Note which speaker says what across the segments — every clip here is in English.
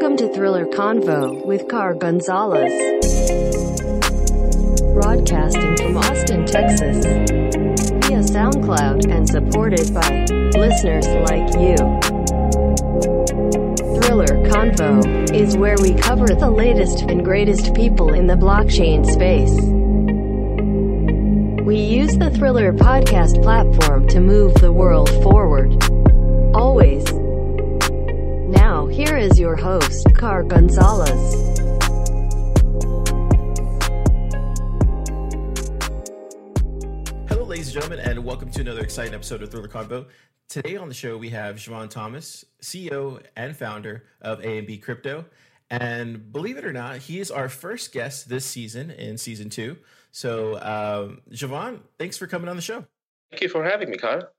Speaker 1: Welcome to Thriller Convo with Car Gonzalez. Broadcasting from Austin, Texas. Via SoundCloud and supported by listeners like you. Thriller Convo is where we cover the latest and greatest people in the blockchain space. We use the Thriller podcast platform to move the world forward. Always. Now, here is your host, Car Gonzalez.
Speaker 2: Hello, ladies and gentlemen, and welcome to another exciting episode of Thriller Convo. Today on the show, we have Jeevan Thomas, CEO and founder of AMB Crypto. And believe it or not, he is our first guest this season in season two. So, um, Javon, thanks for coming on the show.
Speaker 3: Thank you for having me, Kyle.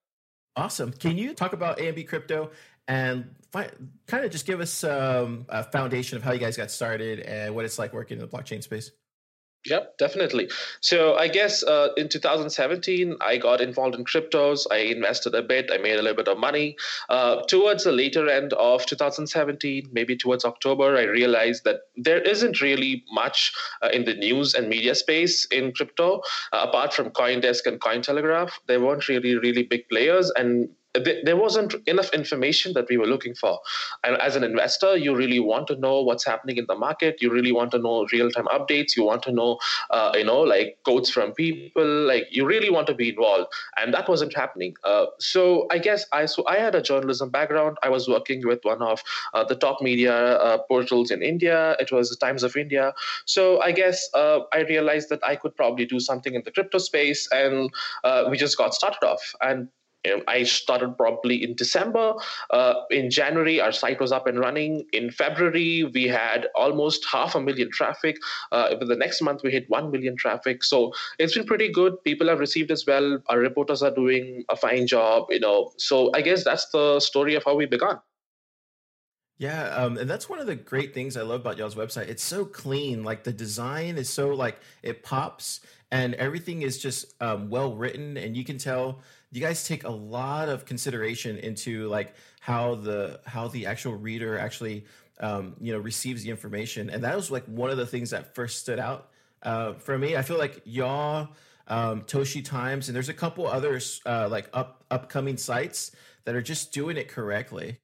Speaker 2: Awesome. Can you talk about AMB Crypto and fi- kind of just give us um, a foundation of how you guys got started and what it's like working in the blockchain space?
Speaker 3: Yep, definitely. So I guess uh, in 2017, I got involved in cryptos. I invested a bit. I made a little bit of money. Uh, towards the later end of 2017, maybe towards October, I realized that there isn't really much uh, in the news and media space in crypto, uh, apart from CoinDesk and Cointelegraph. There weren't really, really big players, and there wasn't enough information that we were looking for. And as an investor, you really want to know what's happening in the market. You really want to know real-time updates. You want to know, uh, you know, like quotes from people. Like you really want to be involved, and that wasn't happening. Uh, so I guess I so I had a journalism background. I was working with one of uh, the top media uh, portals in India. It was the Times of India. So I guess uh, I realized that I could probably do something in the crypto space, and uh, we just got started off. And I started probably in December. Uh, in January, our site was up and running. In February, we had almost half a million traffic. Uh, the next month, we hit 1 million traffic. So it's been pretty good. People have received as well. Our reporters are doing a fine job, you know. So I guess that's the story of how we began.
Speaker 2: Yeah, um, and that's one of the great things I love about y'all's website. It's so clean. Like the design is so like it pops, and everything is just um, well written, and you can tell you guys take a lot of consideration into like how the how the actual reader actually um, you know receives the information, and that was like one of the things that first stood out uh, for me. I feel like y'all. Um, Toshi Times, and there's a couple others uh, like up upcoming sites that are just doing it correctly.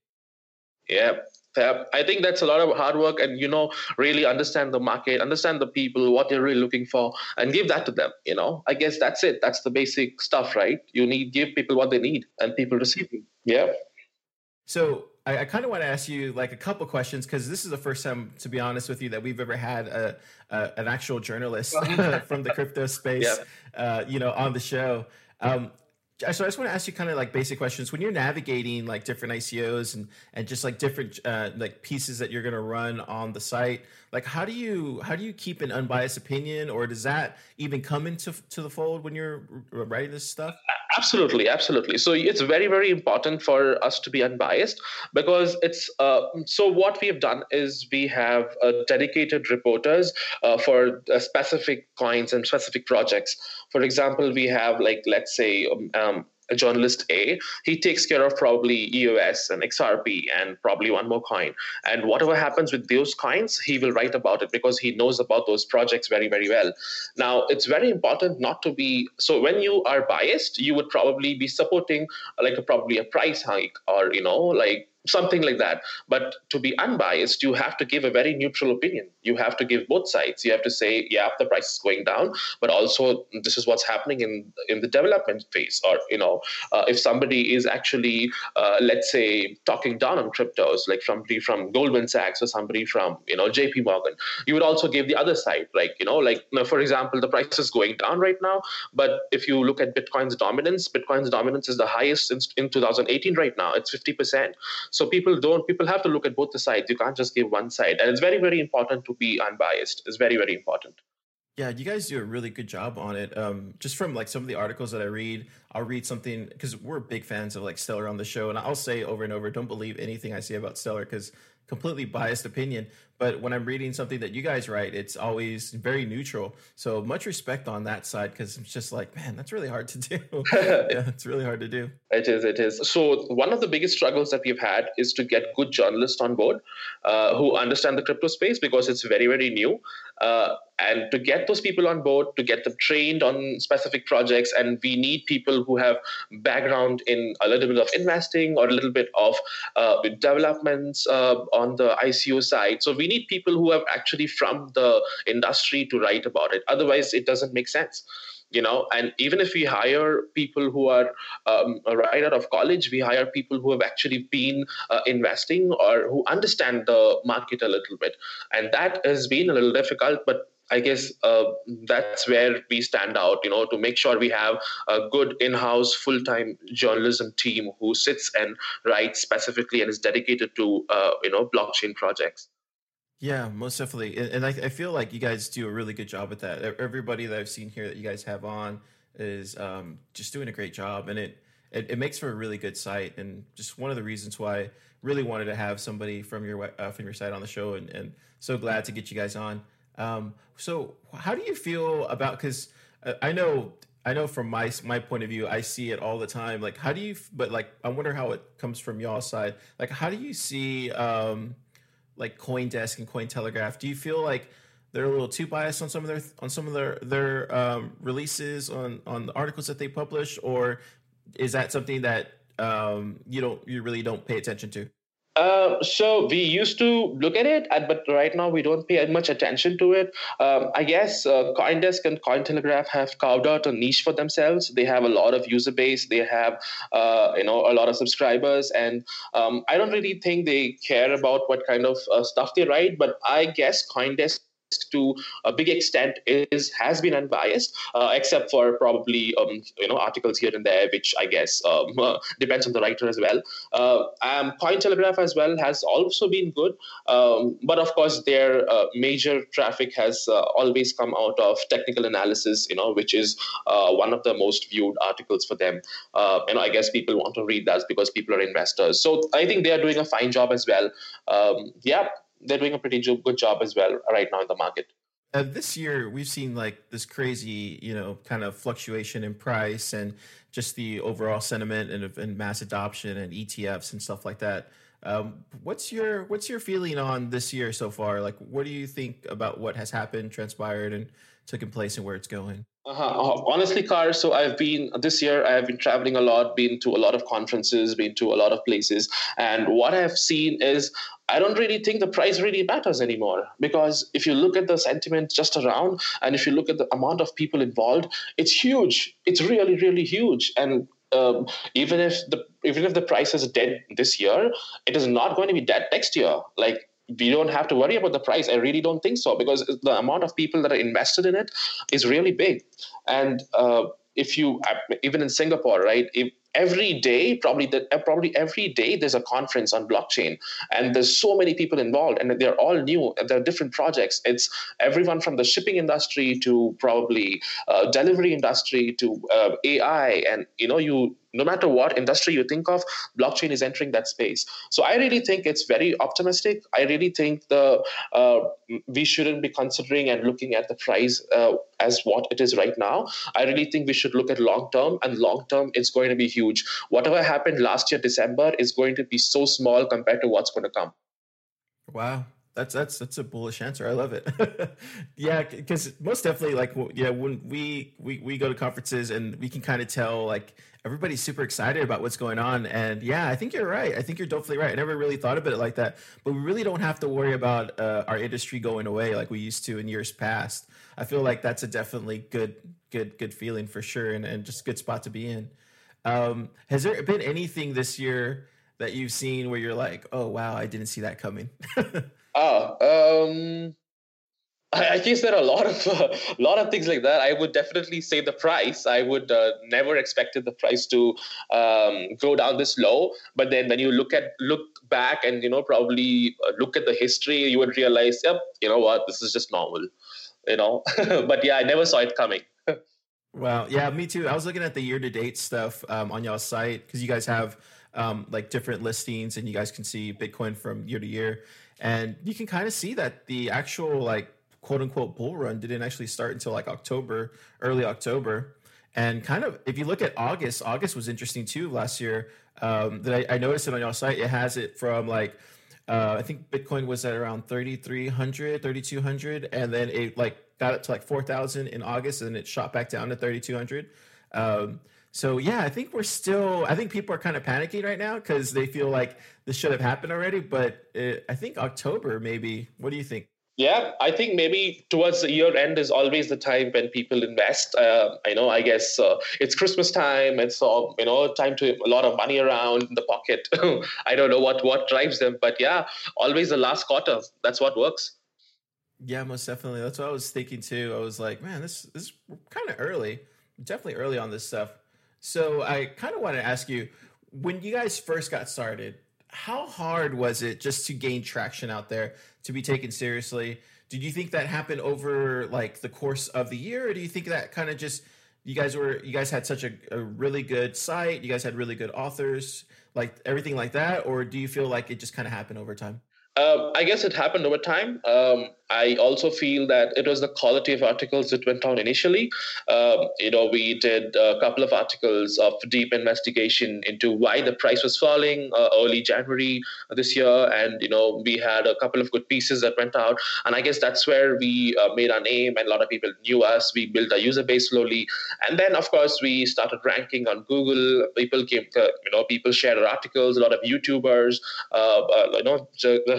Speaker 3: Yeah, I think that's a lot of hard work, and you know, really understand the market, understand the people, what they're really looking for, and give that to them. You know, I guess that's it. That's the basic stuff, right? You need give people what they need, and people receive it. Yeah.
Speaker 2: So I, I kind of want to ask you like a couple questions because this is the first time, to be honest with you, that we've ever had a, a an actual journalist from the crypto space, yeah. uh, you know, on the show. Um, so I just want to ask you kind of like basic questions when you're navigating like different ICOs and and just like different uh, like pieces that you're going to run on the site. Like how do you how do you keep an unbiased opinion, or does that even come into to the fold when you're writing this stuff?
Speaker 3: Absolutely, absolutely. So it's very very important for us to be unbiased because it's uh, so what we have done is we have uh, dedicated reporters uh, for uh, specific coins and specific projects. For example, we have like let's say. Um, um, journalist A, he takes care of probably EOS and XRP and probably one more coin. And whatever happens with those coins, he will write about it because he knows about those projects very, very well. Now, it's very important not to be so when you are biased, you would probably be supporting like a, probably a price hike or, you know, like something like that. But to be unbiased, you have to give a very neutral opinion. You have to give both sides. You have to say, yeah, the price is going down, but also this is what's happening in in the development phase. Or you know, uh, if somebody is actually, uh, let's say, talking down on cryptos, like somebody from Goldman Sachs or somebody from you know J.P. Morgan, you would also give the other side, like you know, like you know, for example, the price is going down right now, but if you look at Bitcoin's dominance, Bitcoin's dominance is the highest in, in 2018 right now. It's 50 percent. So people don't people have to look at both the sides. You can't just give one side. And it's very, very important to be unbiased. It's very, very important.
Speaker 2: Yeah, you guys do a really good job on it. Um, just from like some of the articles that I read, I'll read something because we're big fans of like Stellar on the show, and I'll say over and over, don't believe anything I say about Stellar because completely biased opinion. But when I'm reading something that you guys write, it's always very neutral. So much respect on that side because it's just like, man, that's really hard to do. yeah, it's really hard to do.
Speaker 3: It is. It is. So one of the biggest struggles that we've had is to get good journalists on board uh, who understand the crypto space because it's very, very new. Uh, and to get those people on board, to get them trained on specific projects, and we need people who have background in a little bit of investing or a little bit of uh, developments uh, on the ICO side. So we need people who have actually from the industry to write about it. Otherwise, it doesn't make sense you know and even if we hire people who are um, right out of college we hire people who have actually been uh, investing or who understand the market a little bit and that has been a little difficult but I guess uh, that's where we stand out, you know, to make sure we have a good in-house full-time journalism team who sits and writes specifically and is dedicated to, uh, you know, blockchain projects.
Speaker 2: Yeah, most definitely. And, I, I, feel like you guys do a really good job at that. Everybody that I've seen here that you guys have on is um, just doing a great job. And it, it, it, makes for a really good site. And just one of the reasons why I really wanted to have somebody from your, uh, from your site on the show and, and so glad to get you guys on. Um, so how do you feel about, cause uh, I know I know from my my point of view, I see it all the time. Like, how do you? But like, I wonder how it comes from y'all side. Like, how do you see um, like CoinDesk and Cointelegraph, do you feel like they're a little too biased on some of their on some of their their um, releases on on the articles that they publish, or is that something that um, you don't you really don't pay attention to?
Speaker 3: Uh, so we used to look at it, but right now we don't pay much attention to it. Um, I guess uh, CoinDesk and Cointelegraph have carved out a niche for themselves. They have a lot of user base. They have, uh, you know, a lot of subscribers, and um, I don't really think they care about what kind of uh, stuff they write. But I guess CoinDesk to a big extent is has been unbiased, uh, except for probably um, you know articles here and there, which I guess um, uh, depends on the writer as well. Uh, um, Cointelegraph as well has also been good, um, but of course their uh, major traffic has uh, always come out of technical analysis, you know, which is uh, one of the most viewed articles for them. You know, I guess people want to read that because people are investors. So I think they are doing a fine job as well. Um, yeah, they're doing a pretty good job as well right now in the market.
Speaker 2: Uh, this year, we've seen like this crazy, you know, kind of fluctuation in price and just the overall sentiment and, and mass adoption and ETFs and stuff like that. Um, what's your what's your feeling on this year so far? Like, what do you think about what has happened, transpired, and taken place, and where it's going?
Speaker 3: Uh-huh. Honestly, Car, so I've been this year, I've been traveling a lot, been to a lot of conferences, been to a lot of places. And what I've seen is I don't really think the price really matters anymore because if you look at the sentiment just around and if you look at the amount of people involved, it's huge. It's really, really huge. And um, even if the even if the price is dead this year, it is not going to be dead next year. Like we don't have to worry about the price. I really don't think so because the amount of people that are invested in it is really big. And uh, if you, even in Singapore, right, if every day probably that uh, probably every day there's a conference on blockchain and there's so many people involved and they're all new there are different projects it's everyone from the shipping industry to probably uh, delivery industry to uh, ai and you know you no matter what industry you think of, blockchain is entering that space. So I really think it's very optimistic. I really think the uh, we shouldn't be considering and looking at the price uh, as what it is right now. I really think we should look at long term, and long term it's going to be huge. Whatever happened last year December is going to be so small compared to what's going to come.
Speaker 2: Wow, that's that's that's a bullish answer. I love it. yeah, because most definitely, like yeah, when we we we go to conferences and we can kind of tell like everybody's super excited about what's going on. And yeah, I think you're right. I think you're definitely right. I never really thought about it like that. But we really don't have to worry about uh, our industry going away like we used to in years past. I feel like that's a definitely good good good feeling for sure, and and just good spot to be in. Um, has there been anything this year? that you've seen where you're like, oh wow, I didn't see that coming?
Speaker 3: oh, um, I, guess there are a lot of a lot of things like that. I would definitely say the price. I would uh, never expected the price to um, go down this low. But then when you look at look back and you know probably uh, look at the history, you would realize, yep, you know what, this is just normal. You know, but yeah, I never saw it coming.
Speaker 2: Wow. Yeah, me too. I was looking at the year to date stuff um, on y'all's site because you guys have um, like different listings and you guys can see Bitcoin from year to year. and you can kind of see that the actual like quote unquote bull run didn't actually start until like October, early October. And kind of, if you look at August, August was interesting too last year. Um, that I, I noticed it on your site. It has it from like, uh, I think Bitcoin was at around 3,300, 3,200. And then it like got it to like 4,000 in August and it shot back down to 3,200. Um, so yeah, I think we're still. I think people are kind of panicking right now because they feel like this should have happened already. But it, I think October, maybe. What do you think?
Speaker 3: Yeah, I think maybe towards the year end is always the time when people invest. Uh, I know, I guess uh, it's Christmas time. It's uh, you know time to a lot of money around in the pocket. I don't know what what drives them, but yeah, always the last quarter. That's what works.
Speaker 2: Yeah, most definitely. That's what I was thinking too. I was like, man, this, this is kind of early. Definitely early on this stuff. So I kind of want to ask you, when you guys first got started, how hard was it just to gain traction out there to be taken seriously? Did you think that happened over like the course of the year, or do you think that kind of just you guys were you guys had such a, a really good site, you guys had really good authors, like everything like that, or do you feel like it just kind of happened over time?
Speaker 3: Uh, I guess it happened over time. Um, I also feel that it was the quality of articles that went on initially. Um, you know, we did a couple of articles of deep investigation into why the price was falling uh, early January this year, and you know, we had a couple of good pieces that went out. And I guess that's where we uh, made our name, and a lot of people knew us. We built our user base slowly, and then of course we started ranking on Google. People came, to, you know, people shared our articles. A lot of YouTubers, uh, uh, you know,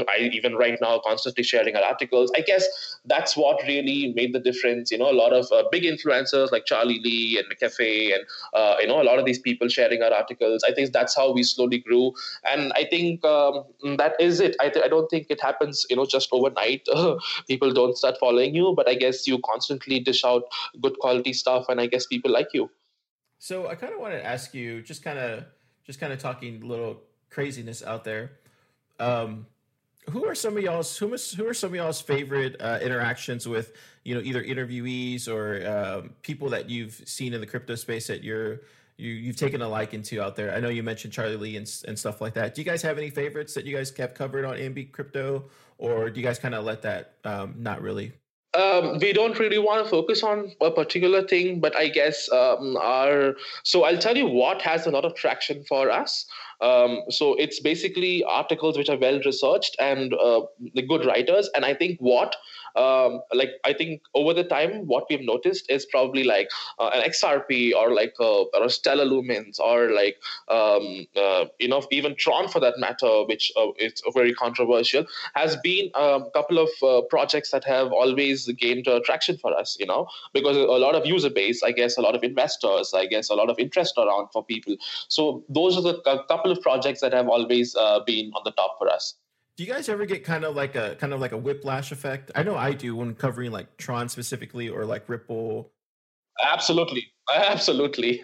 Speaker 3: I even right now constantly sharing our articles. I guess that's what really made the difference. You know, a lot of uh, big influencers like Charlie Lee and McAfee, and uh, you know, a lot of these people sharing our articles. I think that's how we slowly grew, and I think um, that is it. I, th- I don't think it happens, you know, just overnight. people don't start following you, but I guess you constantly dish out good quality stuff, and I guess people like you.
Speaker 2: So I kind of want to ask you, just kind of, just kind of talking a little craziness out there. Um, who are some of y'all's who, is, who are some of y'all's favorite uh, interactions with you know either interviewees or um, people that you've seen in the crypto space that you're you, you've taken a liking to out there? I know you mentioned Charlie Lee and, and stuff like that. Do you guys have any favorites that you guys have covered on AMB Crypto, or do you guys kind of let that um, not really?
Speaker 3: Um, we don't really want to focus on a particular thing, but I guess um, our so I'll tell you what has a lot of traction for us. Um, so it's basically articles which are well researched and uh, the good writers. And I think what um, like I think over the time, what we've noticed is probably like uh, an XRP or like a, uh, or a Stellar Lumens or like um, uh, you know even Tron for that matter, which uh, is very controversial, has been a couple of uh, projects that have always gained traction for us. You know because a lot of user base, I guess, a lot of investors, I guess, a lot of interest around for people. So those are the couple of projects that have always uh, been on the top for us
Speaker 2: do you guys ever get kind of like a kind of like a whiplash effect? I know I do when covering like Tron specifically or like Ripple.
Speaker 3: Absolutely, absolutely.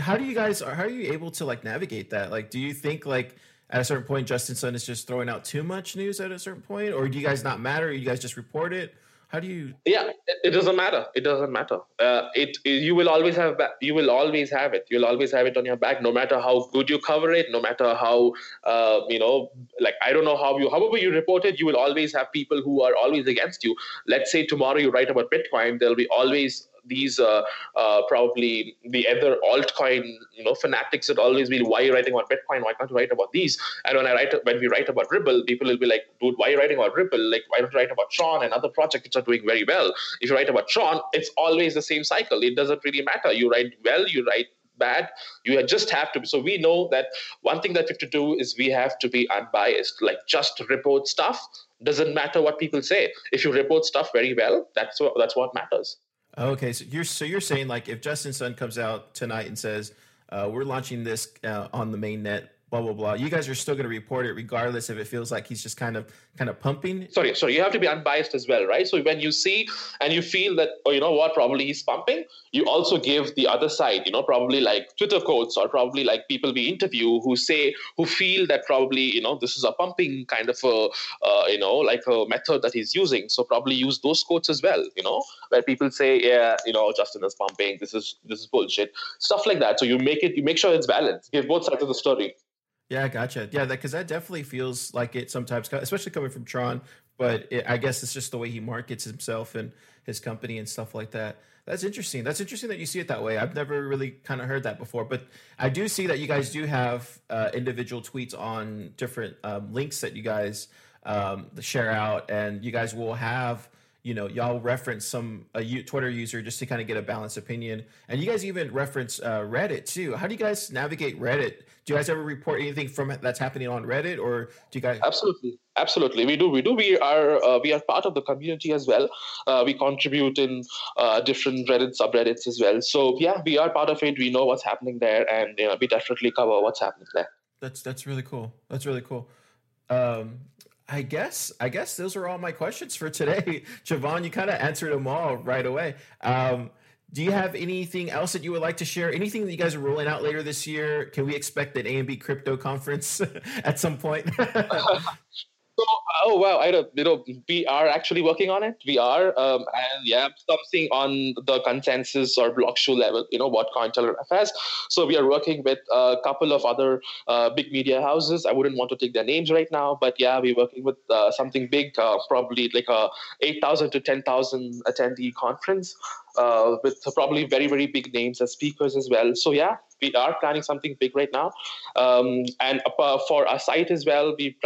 Speaker 2: how do you guys how are you able to like navigate that? Like, do you think like at a certain point Justin Sun is just throwing out too much news at a certain point, or do you guys not matter? You guys just report it? How do you
Speaker 3: yeah it doesn't matter. It doesn't matter. Uh, it you will always have you will always have it. You'll always have it on your back no matter how good you cover it no matter how uh, you know like i don't know how you however you report it you will always have people who are always against you. Let's say tomorrow you write about bitcoin there'll be always these uh, uh, probably the other altcoin you know fanatics that always be why are you writing about Bitcoin? Why can't you write about these? And when I write when we write about Ripple, people will be like, dude, why are you writing about Ripple? Like, why don't you write about Tron and other projects which are doing very well? If you write about Tron, it's always the same cycle. It doesn't really matter. You write well, you write bad you just have to so we know that one thing that we have to do is we have to be unbiased like just report stuff doesn't matter what people say if you report stuff very well that's what that's what matters
Speaker 2: Okay, so you're so you're saying like if Justin Sun comes out tonight and says uh, we're launching this uh, on the main net blah blah blah. You guys are still going to report it regardless if it feels like he's just kind of kind of pumping.
Speaker 3: Sorry, sorry. You have to be unbiased as well, right? So when you see and you feel that, oh, you know what, probably he's pumping, you also give the other side, you know, probably like Twitter quotes or probably like people we interview who say who feel that probably you know this is a pumping kind of a uh, you know like a method that he's using. So probably use those quotes as well, you know, where people say, yeah, you know, Justin is pumping. This is this is bullshit, stuff like that. So you make it, you make sure it's balanced. Give both sides of the story.
Speaker 2: Yeah, gotcha. Yeah, that because that, that, definitely feels like it sometimes, especially coming from Tron. But it, I guess it's just the way he markets himself and his company and stuff like that. That's interesting. That's interesting that you see it that way. I've never really kind of heard that before, but I do see that you guys do have uh, individual tweets on different um, links that you guys um, share out, and you guys will have you know y'all reference some a Twitter user just to kind of get a balanced opinion, and you guys even reference uh, Reddit too. How do you guys navigate Reddit? Do you guys ever report anything from that's happening on Reddit, or do you guys?
Speaker 3: Absolutely, absolutely, we do. We do. We are uh, we are part of the community as well. Uh, we contribute in uh, different Reddit subreddits as well. So yeah, we are part of it. We know what's happening there, and you know, we definitely cover what's happening there.
Speaker 2: That's that's really cool. That's really cool. Um, I guess I guess those are all my questions for today. Jeevan, you kind of answered them all right away. Um, do you have anything else that you would like to share? Anything that you guys are rolling out later this year? Can we expect an AMB crypto conference at some point?
Speaker 3: So, oh wow, I you know, we are actually working on it. We are, um, and yeah, something on the consensus or BlockShow level. You know what Cointelegraph has. So we are working with a couple of other uh, big media houses. I wouldn't want to take their names right now, but yeah, we're working with uh, something big, uh, probably like a eight thousand to ten thousand attendee conference. Uh, with probably very very big names as speakers as well. So yeah, we are planning something big right now, um, and uh, for our site as well, we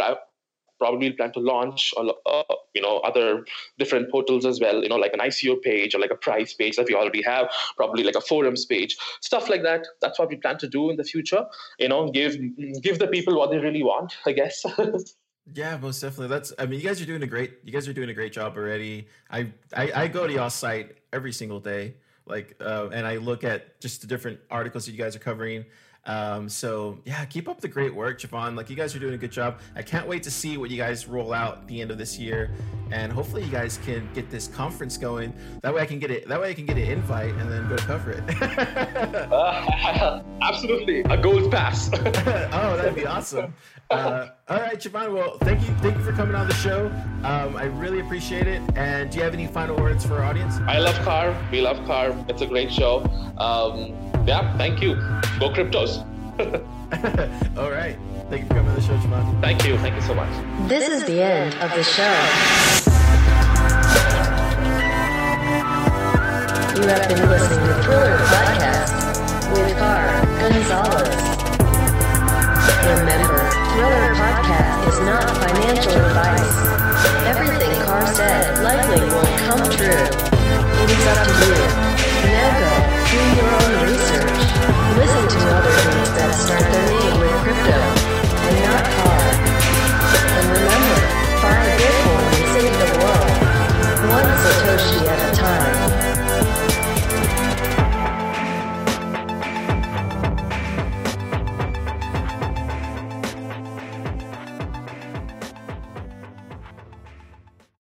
Speaker 3: probably plan to launch uh, you know other different portals as well you know like an ico page or like a price page that we already have probably like a forums page stuff like that that's what we plan to do in the future you know give give the people what they really want i guess
Speaker 2: Yeah, most definitely. That's. I mean, you guys are doing a great. You guys are doing a great job already. I I, I go to y'all site every single day, like, uh, and I look at just the different articles that you guys are covering. Um, so yeah, keep up the great work, Jeevan. Like you guys are doing a good job. I can't wait to see what you guys roll out at the end of this year, and hopefully you guys can get this conference going. That way I can get it. That way I can get an invite and then go cover it.
Speaker 3: uh, absolutely, a gold pass.
Speaker 2: oh, that'd be awesome. Uh, all right, Jeevan. Well, thank you, thank you for coming on the show. Um, I really appreciate it. And do you have any final words for our audience?
Speaker 3: I love Car. We love Car. It's a great show. Um, yeah, thank you. Go cryptos.
Speaker 2: All right. Thank you for coming to the show, Jamal.
Speaker 3: Thank you. Thank you so much.
Speaker 1: This, is the end of the show. You have been listening to Thriller Podcast with Car Gonzalez. Remember, Thriller Podcast is not financial advice. Everything Car said likely won't come true. It is up to you. Now go do your own research. Listen to other things that start their name with crypto and not call